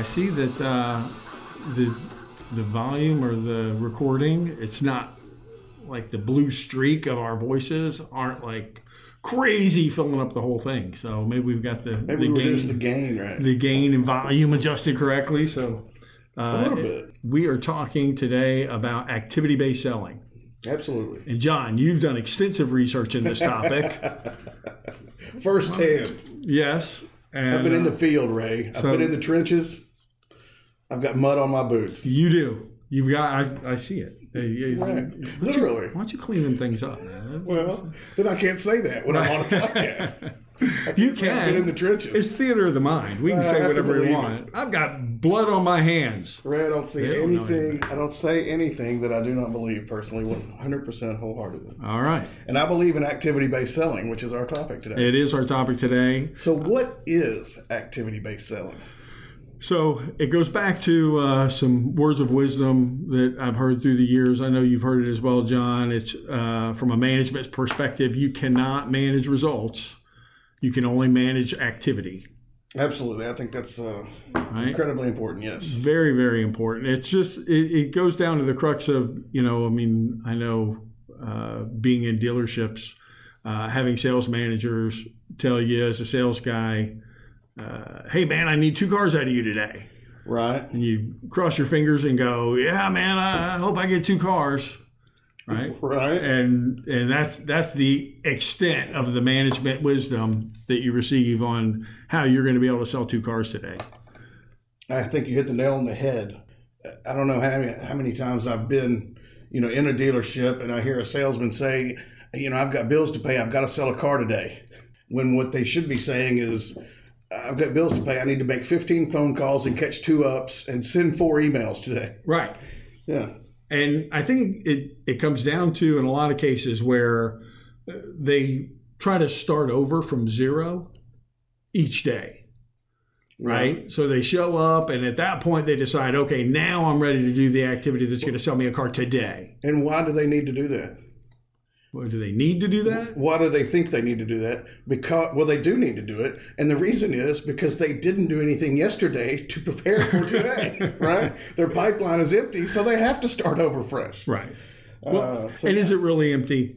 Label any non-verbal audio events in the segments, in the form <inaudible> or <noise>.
I see that uh, the the volume or the recording, it's not like the blue streak of our voices aren't like crazy filling up the whole thing. So maybe we've got the Maybe the gain the gain, right? the gain and volume adjusted correctly. So uh, A little bit. we are talking today about activity based selling. Absolutely. And John, you've done extensive research in this topic. <laughs> First hand. yes. And I've been in uh, the field, Ray. I've so- been in the trenches. I've got mud on my boots. you do. You've got. I, I see it. Hey, Right. don't you- Literally. Why don't you clean them things up, man? Well, then I can't say that when I'm on a podcast. <laughs> You can't say I've been can. in the trenches. It's theater of the mind. We can I say whatever we want. I've got blood on my hands. Ray, I don't see They don't anything. I don't say anything that I do not believe personally, 100% wholeheartedly. All right. And I believe in activity based selling, which is our topic today. It is our topic today. So, what is activity based selling? So it goes back to uh, some words of wisdom that I've heard through the years. I know you've heard it as well, John. It's uh, from a management perspective, you cannot manage results, you can only manage activity. Absolutely. I think that's uh, Right? incredibly important, yes. Very, very important. It's just, it, it goes down to the crux of, you know, I mean, I know uh, being in dealerships, uh, having sales managers tell you as a sales guy, uh, hey, man, I need two cars out of you today. Right? and you cross your fingers and go, "Yeah, man, I I hope I get two cars." Right? <laughs> Right? And and that's that's the extent of the management wisdom that you receive on how you're going to be able to sell two cars today. I think you hit the nail on the head. I don't know how many, how many times I've been, you know, in a dealership and I hear a salesman say, you know, I've got bills to pay. I've got to sell a car today. When what they should be saying is, I've got bills to pay. I need to make 15 phone calls and catch two ups and send four emails today. Right. Yeah. And I think it it comes down to in a lot of cases where uh, they try to start over from zero each day. right? So they show up, and at that point, they decide, okay, now I'm ready to do the activity that's going to sell me a car today. And why do they need to do that? Well, do they need to do that? Why do they think they need to do that? Because well, they do need to do it, and the reason is because they didn't do anything yesterday to prepare for today. <laughs> right? Their pipeline is empty, so they have to start over fresh. Right. Well, Uh, so and is it really empty?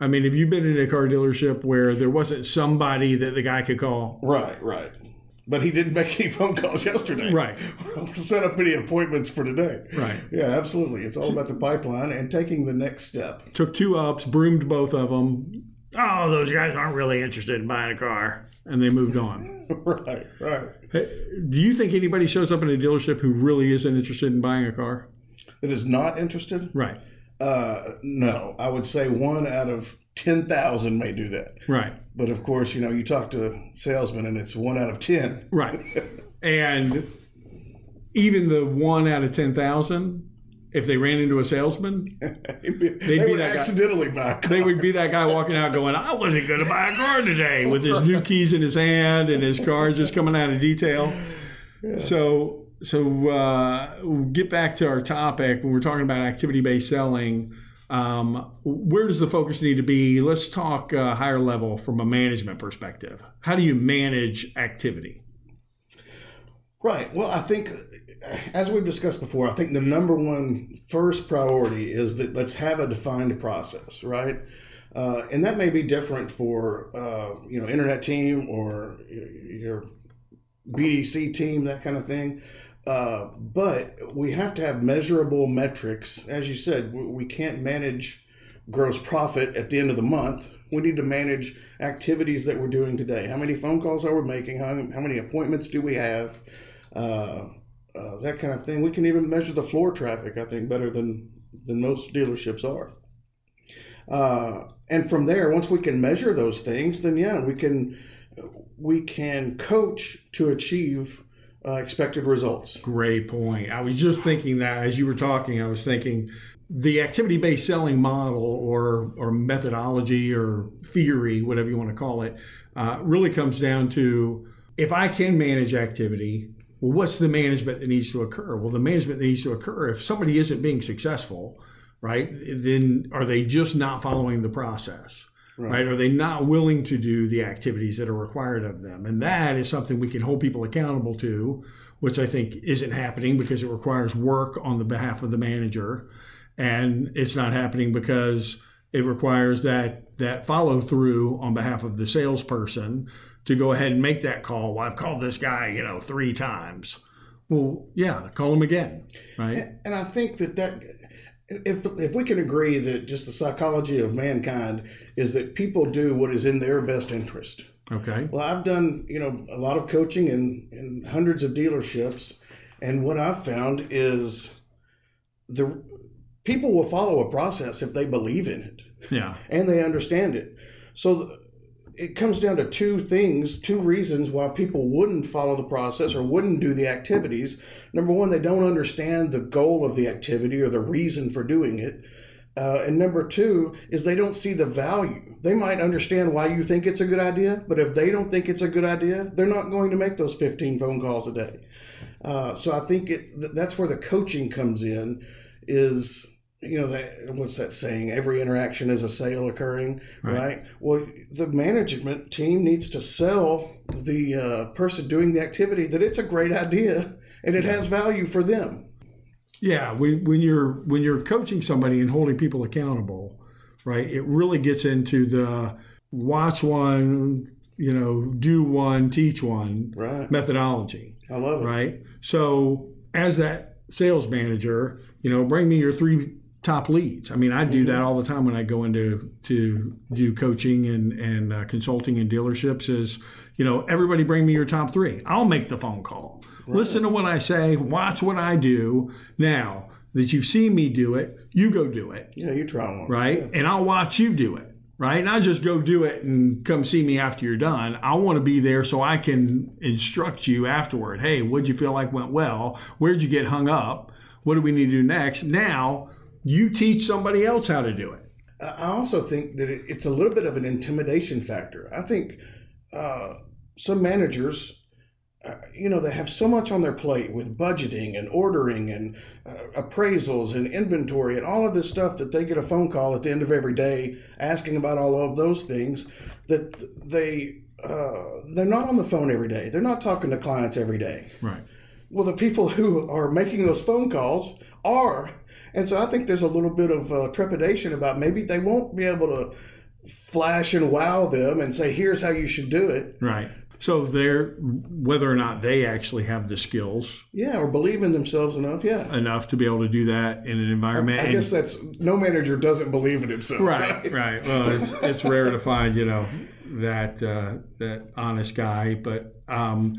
I mean, have you been in a car dealership where there wasn't somebody that the guy could call? right, right. But he didn't make any phone calls yesterday. Right. <laughs> Set up any appointments for today. Right. Yeah, absolutely. It's all about the pipeline and taking the next step. Took two ups, broomed both of them. Oh, those guys aren't really interested in buying a car. And they moved on. <laughs> right, right. Hey, do you think anybody shows up in a dealership who really isn't interested in buying a car? That is not interested. Right. Uh, no, I would say one out of ten thousand may do that. Right. But of course, you know, you talk to salesmen and it's one out of 10. Right. <laughs> and even the one out of 10,000, if they ran into a salesman, <laughs> they be would that guy. accidentally buy a car. they would be that guy walking out going, I wasn't going to buy a car today <laughs> with his new keys in his hand and his car just coming out of detail. So, so uh, we'll get back to our topic when we're talking about activity based selling. Um, where does the focus need to be? Let's talk uh, higher level from a management perspective. How do you manage activity? Right. Well, I think, as we've discussed before, I think the number one first priority is that let's have a defined process, right? Uh, and that may be different for uh, you know internet team or your BDC team, that kind of thing. Uh, but we have to have measurable metrics. As you said, we, can't manage gross profit at the end of the month. We need to manage activities that we're doing today. How many phone calls are we making? How, how many appointments do we have? Uh, uh, that kind of thing. We can even measure the floor traffic, I think, better than, than most dealerships are. Uh, and from there, once we can measure those things, then yeah, we can we can coach to achieve uh, expected results. Great point. I was just thinking that as you were talking, I was thinking the activity based selling model or, or methodology or theory, whatever you want to call it, uh, really comes down to if I can manage activity, well, what's the management that needs to occur? Well, the management that needs to occur, if somebody isn't being successful, right, then are they just not following the process? Right. Are they not willing to do the activities that are required of them? And that is something we can hold people accountable to, which I think isn't happening because it requires work on the behalf of the manager. And it's not happening because it requires that that follow through on behalf of the salesperson to go ahead and make that call. Well, I've called this guy, you know, three times. Well, yeah, call him again, right? And, and I think that that if if we can agree that just the psychology of mankind is that people do what is in their best interest. Okay. Well, I've done you know a lot of coaching in in hundreds of dealerships, and what I've found is the people will follow a process if they believe in it. Yeah. And they understand it. So it comes down to two things, two reasons why people wouldn't follow the process or wouldn't do the activities. Number one, they don't understand the goal of the activity or the reason for doing it. Uh, and number two is they don't see the value. They might understand why you think it's a good idea, but if they don't think it's a good idea, they're not going to make those 15 phone calls a day. Uh, so I think it, that's where the coaching comes in is you know that what's that saying every interaction is a sale occurring right, right? well the management team needs to sell the uh, person doing the activity that it's a great idea and it has value for them yeah when, when you're when you're coaching somebody and holding people accountable right it really gets into the watch one you know do one teach one right. methodology i love it right so as that sales manager you know bring me your three top leads. I mean, I do mm-hmm. that all the time when I go into to do coaching and and uh, consulting in dealerships. Is you know everybody bring me your top three. I'll make the phone call. Right. Listen to what I say. Watch what I do. Now that you've seen me do it, you go do it. Yeah, you try one. Right, yeah. and I'll watch you do it. Right, not just go do it and come see me after you're done. I want to be there so I can instruct you afterward. Hey, what'd you feel like went well? Where'd you get hung up? What do we need to do next? Now you teach somebody else how to do it. I also think that it's a little bit of an intimidation factor. I think uh, some managers, uh, you know, they have so much on their plate with budgeting and ordering and uh, appraisals and inventory and all of this stuff that they get a phone call at the end of every day asking about all of those things that they uh, they're not on the phone every day. They're not talking to clients every day. Right. Well, the people who are making those phone calls are and so I think there's a little bit of uh, trepidation about maybe they won't be able to flash and wow them and say, here's how you should do it. Right. So they're whether or not they actually have the skills, yeah, or believe in themselves enough, yeah, enough to be able to do that in an environment. I, I guess that's no manager doesn't believe in himself, right? Right. right. Well, it's <laughs> it's rare to find you know that uh, that honest guy, but um,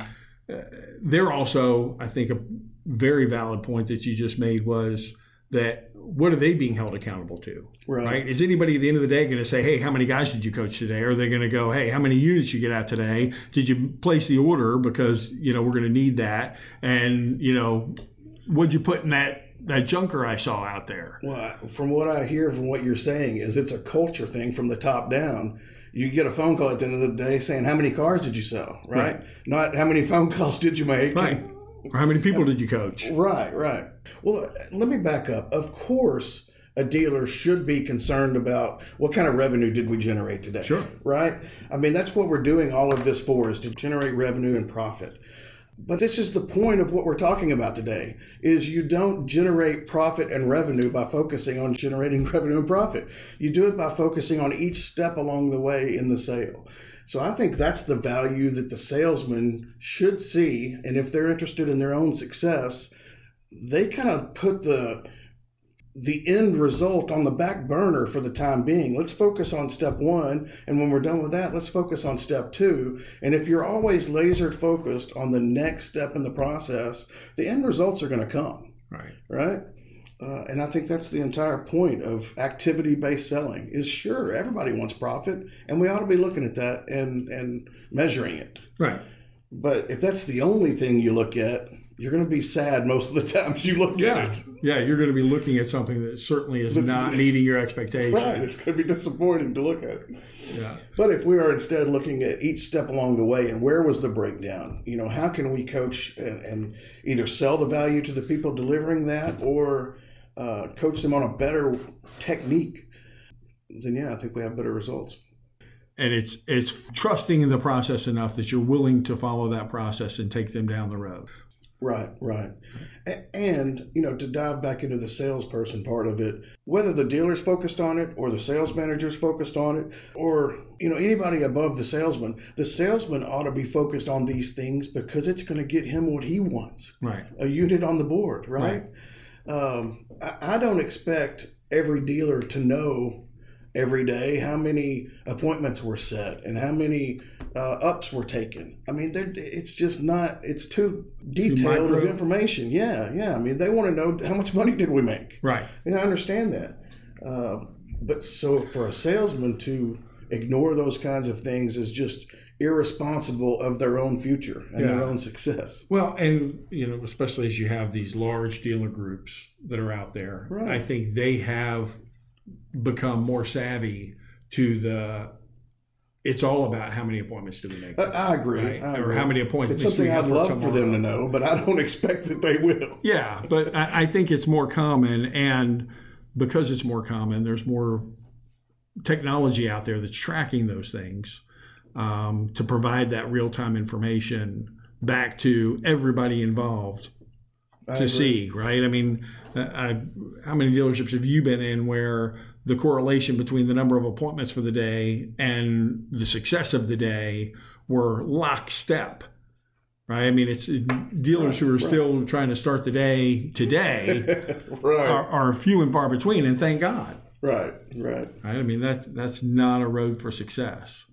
they're also I think a very valid point that you just made was that what are they being held accountable to? Right. right? Is anybody at the end of the day going to say, hey, how many guys did you coach today? Or are they going to go, hey, how many units you get out today? Did you place the order because, you know, we're going to need that? And, you know, what'd you put in that that junker I saw out there? Well, from what I hear from what you're saying is it's a culture thing from the top down. You get a phone call at the end of the day saying, how many cars did you sell? Right? right. Not how many phone calls did you make? Right. Or how many people did you coach? Right, right. Well, let me back up. Of course, a dealer should be concerned about what kind of revenue did we generate today. Sure. Right? I mean, that's what we're doing all of this for is to generate revenue and profit. But this is the point of what we're talking about today is you don't generate profit and revenue by focusing on generating <laughs> revenue and profit. You do it by focusing on each step along the way in the sale. So I think that's the value that the salesman should see. And if they're interested in their own success, they kind of put the the end result on the back burner for the time being. Let's focus on step one. And when we're done with that, let's focus on step two. And if you're always laser focused on the next step in the process, the end results are going to come. Right. Right. Uh, and I think that's the entire point of activity-based selling. Is sure everybody wants profit, and we ought to be looking at that and and measuring it. Right. But if that's the only thing you look at, you're going to be sad most of the <laughs> times you look yeah. at it. Yeah, you're going to be looking at something that certainly is not meeting your expectations. Right, it's going to be disappointing to look at. Yeah. But if we are instead looking at each step along the way and where was the breakdown, you know, how can we coach and, and either sell the value to the people delivering that or uh, coach them on a better technique, then yeah, I think we have better results. and it's it's trusting in the process enough that you're willing to follow that process and take them down the road. Right, right. And, you know, to dive back into the salesperson part of it, whether the dealer's focused on it or the sales manager's focused on it or, you know, anybody above the salesman, the salesman ought to be focused on these things because it's going to get him what he wants. Right. A unit on the board, right? right. Um, I, I don't expect every dealer to know every day how many appointments were set and how many uh, ups were taken. I mean, it's just not. It's too detailed too of information. Yeah, yeah. I mean, they want to know how much money did we make. Right. And I understand that. Uh, but so for a salesman to ignore those kinds of things is just irresponsible of their own future and yeah. their own success. Well, and you know, especially as you have these large dealer groups that are out there, right. I think they have become more savvy to the it's all about how many appointments do we make. I, I agree. Right? I or how many appointments. It's something I'd love for them to know, but I don't <laughs> expect that they will. Yeah, but I, I think it's more common, and because it's more common, there's more technology out there that's tracking those things um, to provide that real time information back to everybody involved I to agree. see. Right? I mean, I, how many dealerships have you been in where the correlation between the number of appointments for the day and the success of the day were lockstep. Right. I mean, it's dealers who are right. still trying to start the day today <laughs> right. are, are, few and far between, and thank God. Right. Right. Right. I mean, that's that's not a road for success.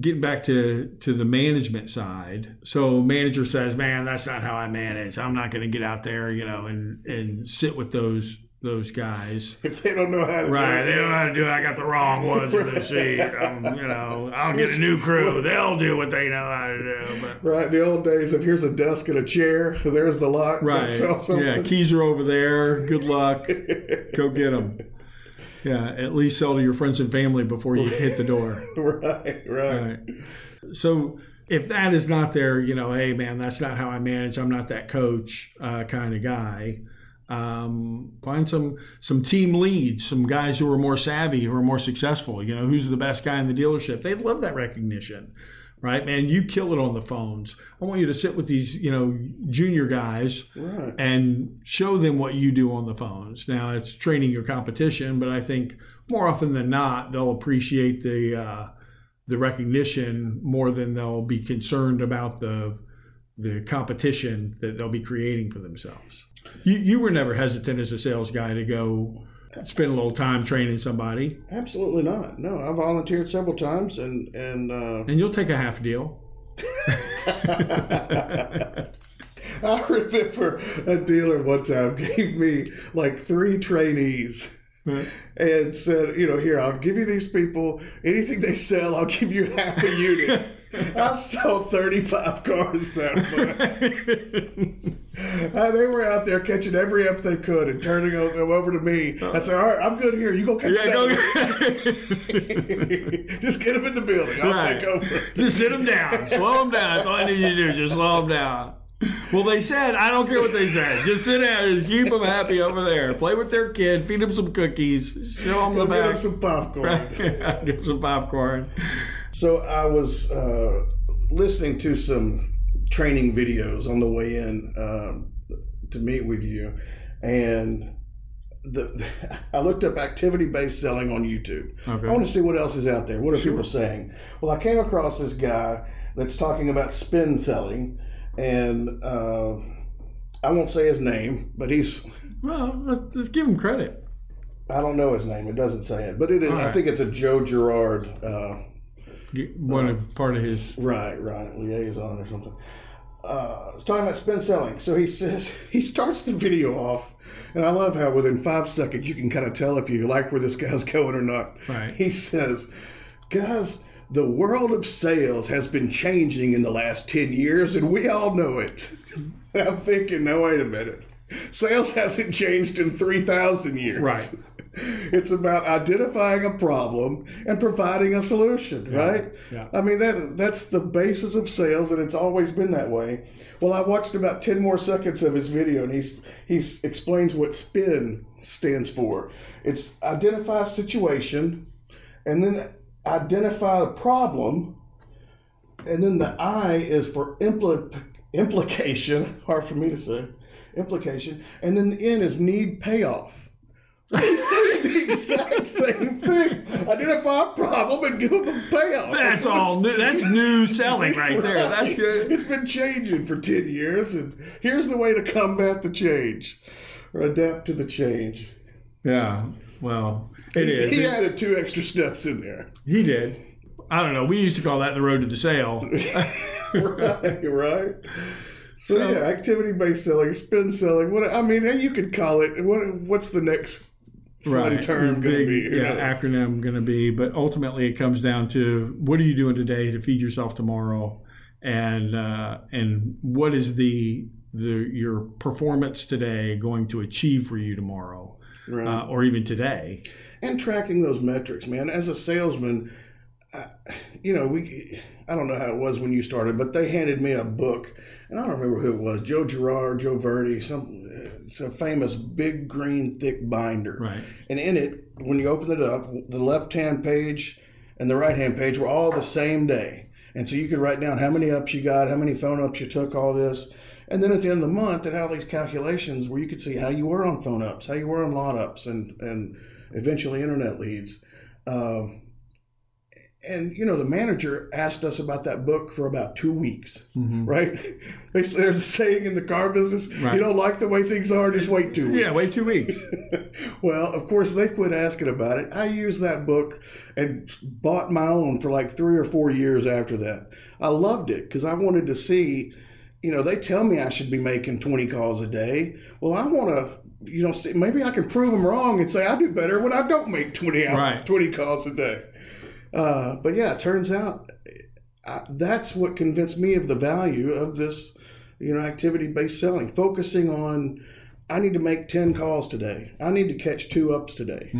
Getting back to to the management side, so manager says, "Man, that's not how I manage. I'm not going to get out there, you know, and and sit with those those guys. <laughs> If they don't know how to right, do it. Right. They don't know how to do it. I got the wrong ones in the <laughs> seat. Um, you know, I'll get a new crew. They'll do what they know how to do. But. Right, the old days of here's a desk and a chair. There's the lock. Right. Yeah, keys are over there. Good luck. <laughs> Go get them. Yeah, at least sell to your friends and family before you hit the door. <laughs> right, right. Right. So if that is not there, you know, hey man, that's not how I manage. I'm not that coach uh, kind of guy. Um, find some some team leads, some guys who are more savvy, who are more successful. You know, who's the best guy in the dealership? They love that recognition, right? Man, you kill it on the phones. I want you to sit with these, you know, junior guys right. and show them what you do on the phones. Now, it's training your competition, but I think more often than not, they'll appreciate the uh, the recognition more than they'll be concerned about the the competition that they'll be creating for themselves. You you were never hesitant as a sales guy to go spend a little time training somebody. Absolutely not. No, I volunteered several times, and and uh... and you'll take a half deal. <laughs> I remember a dealer one time gave me like three trainees. And said, you know, here, I'll give you these people. Anything they sell, I'll give you half a unit. <laughs> I sold 35 cars that month. <laughs> uh, they were out there catching every up they could and turning them over to me. I said, all right, I'm good here. You go catch yeah, go <laughs> Just get them in the building. I'll right. take over. Just sit them down. Slow them down. That's all I need you to do. Just slow them down. Well, they said, I don't care what they said. Just sit down. Just keep them happy over there. Play with their kid. Feed them some cookies. Show them the back. Get some popcorn. <laughs> Right? Get some popcorn. So I was uh, listening to some training videos on the way in um, to meet with you, and the, <laughs> I looked up activity based selling on YouTube. Okay. I want to see what else is out there. What are sure. people saying? Well, I came across this guy that's talking about spin selling, and uh, I won't say his name, but he's <laughs> well. Let's, let's give him credit. I don't know his name. It doesn't say it, but it is. Right. I think it's a Joe Girard uh, one uh, part of his right, right liaison or something. Uh, it's talking about spin selling. So he says <laughs> he starts the video off, and I love how within five seconds you can kind of tell if you like where this guy's <laughs> going or not. Right. He says, "Guys, the world of sales has been changing in the last ten years, and we all know it." <laughs> I'm thinking, no, wait a minute. Sales hasn't changed in three thousand years. Right. <laughs> It's about identifying a problem and providing a solution, yeah. right? Yeah. I mean that that's the basis of sales, and it's always been that way. Well, I watched about ten more seconds of his video, and he's he explains what SPIN stands for. It's identify situation, and then identify a problem, and then the I is for impl- implication. <laughs> Hard for me to say. Implication, and then the N is need payoff. He's saying the exact same thing. Identify a problem and give them a payoff. That's all new. That's new selling right there. That's good. It's been changing for 10 years, and here's the way to combat the change or adapt to the change. Yeah. Well, it is. He added two extra steps in there. He did. I don't know. We used to call that the road to the sale. <laughs> right, right. So, So- yeah, activity-based selling, spin selling. What I mean, and you could call it. What what's the next fun term going to be? Yeah, knows? acronym going to be. But ultimately, it comes down to what are you doing today to feed yourself tomorrow, and uh, and what is the the your performance today going to achieve for you tomorrow, Right. uh, or even today. and tracking those metrics, man. As a salesman, I, you know, we I don't know how it was when you started, but they handed me a book, and I don't remember who it was, Joe Girard, Joe Verde, some it's a famous big green thick binder, Right. and in it, when you open it up, the left hand page and the right hand page were all the same day, and so you could write down how many ups you got, how many phone ups you took, all this. And then at the end of the month, it had all these calculations where you could see how you were on phone ups, how you were on lot ups, and and eventually internet leads. Um, and you know, the manager asked us about that book for about two weeks, mm-hmm. right? <laughs> They, there's a saying in the car business: Right. you don't like the way things are, just wait two weeks. Yeah, wait two weeks. <laughs> well, of course, they quit asking about it. I used that book and bought my own for like three or four years after that. I loved it because I wanted to see, you know, they tell me I should be making 20 calls a day. Well, I want to, you know, maybe I can prove them wrong and say I do better when I don't make 20, out, Right. 20 calls a day. Uh, but yeah, it turns out I, that's what convinced me of the value of this, you know, activity based selling, focusing on I need to make 10 calls today. I need to catch two ups today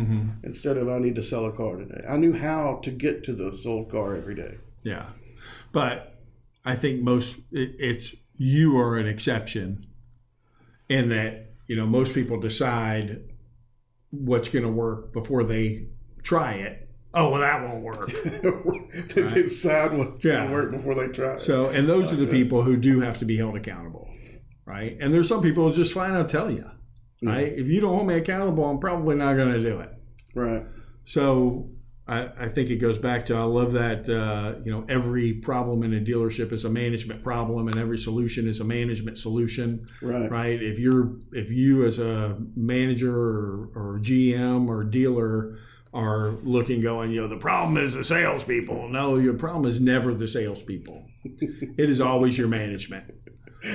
instead of I need to sell a car today. I knew how to get to the sold car every day. Yeah, but I think most it, it's you are an exception in that you know most people decide what's going to work before they try it. Oh well, that won't work. <laughs> they decide what's going Yeah. to work before they try it. So, and those are the people who do have to be held accountable, right? And there's some people who just flat out tell you, right? If you don't hold me accountable, I'm probably not going to do it. right. So I, I think it goes back to I love that uh, you know every problem in a dealership is a management problem and every solution is a management solution, Right. right? If you're if you as a manager or, or GM or dealer are looking going, you know, the problem is the salespeople. No, your problem is never the salespeople. <laughs> it is always your management.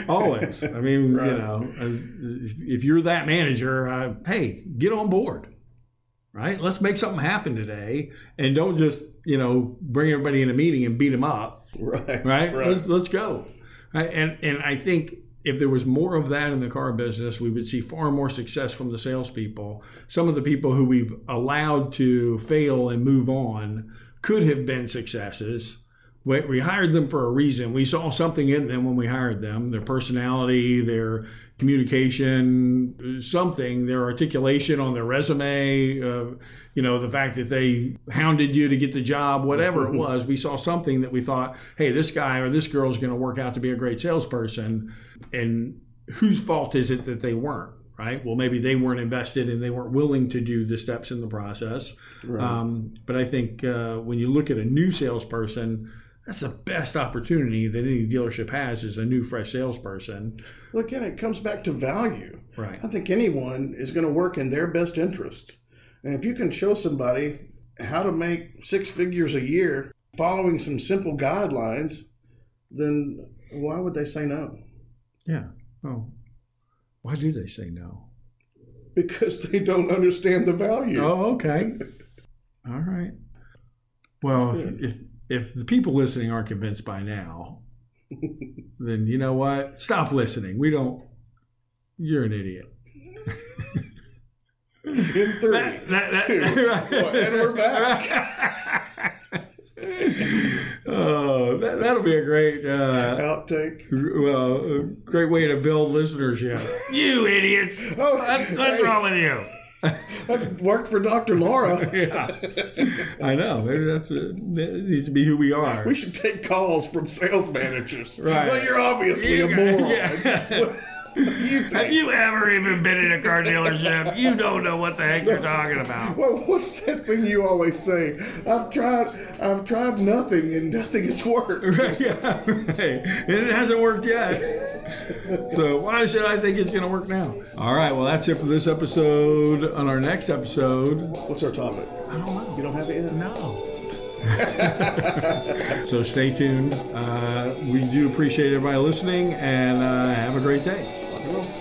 Always. I mean, you know, if you're that manager, uh, hey, get on board right? Let's make something happen today, and don't just you know bring everybody in a meeting and beat them up, Right. right? Right. Let's, let's go. Right? And and I think if there was more of that in the car business, we would see far more success from the salespeople. Some of the people who we've allowed to fail and move on could have been successes. We, hired them for a reason. We saw something in them when we hired them their personality, their communication, something, their articulation on their resume, uh, you know, the fact that they hounded you to get the job, whatever it was. We saw something that we thought, hey, this guy or this girl is going to work out to be a great salesperson. And whose fault is it that they weren't? Right. Well, maybe they weren't invested and they weren't willing to do the steps in the process. Right. Um, but I think uh, when you look at a new salesperson, that's the best opportunity that any dealership has is a new, fresh salesperson. Well, again, it comes back to value. Right. I think anyone is going to work in their best interest. And if you can show somebody how to make six figures a year following some simple guidelines, then why would they say no? Yeah. Oh, why do they say no? Because <laughs> they don't understand the value. Oh, okay. <laughs> All right. Well, if, if if the people listening aren't convinced by now, <laughs> then you know what? Stop listening. We don't. You're an idiot. In three, That- that- that- two, <laughs> right. one, and we're back. oh, that, that'll be a great, uh, Outtake. well, a great way to build listenership. You idiots! Oh, What- What's hey. wrong with you? That's worked for Dr. Laura. <laughs> yeah, I know. Maybe that's a, that needs to be who we are. We should take calls from sales managers. Right. Well, you're obviously You a moron. yeah. You Have you ever even been in a car dealership? You don't know what the heck you're talking about. Well, what's that thing you always say? I've tried, I've tried nothing, and nothing has worked. <laughs> yeah, right. And it hasn't worked yet. So why should I think it's going to work now? All right. Well, that's it for this episode. On our next episode, What's our topic? I don't know. You don't have it yet? No. so stay tuned. Uh, we do appreciate everybody listening, and uh, have a great day. 不用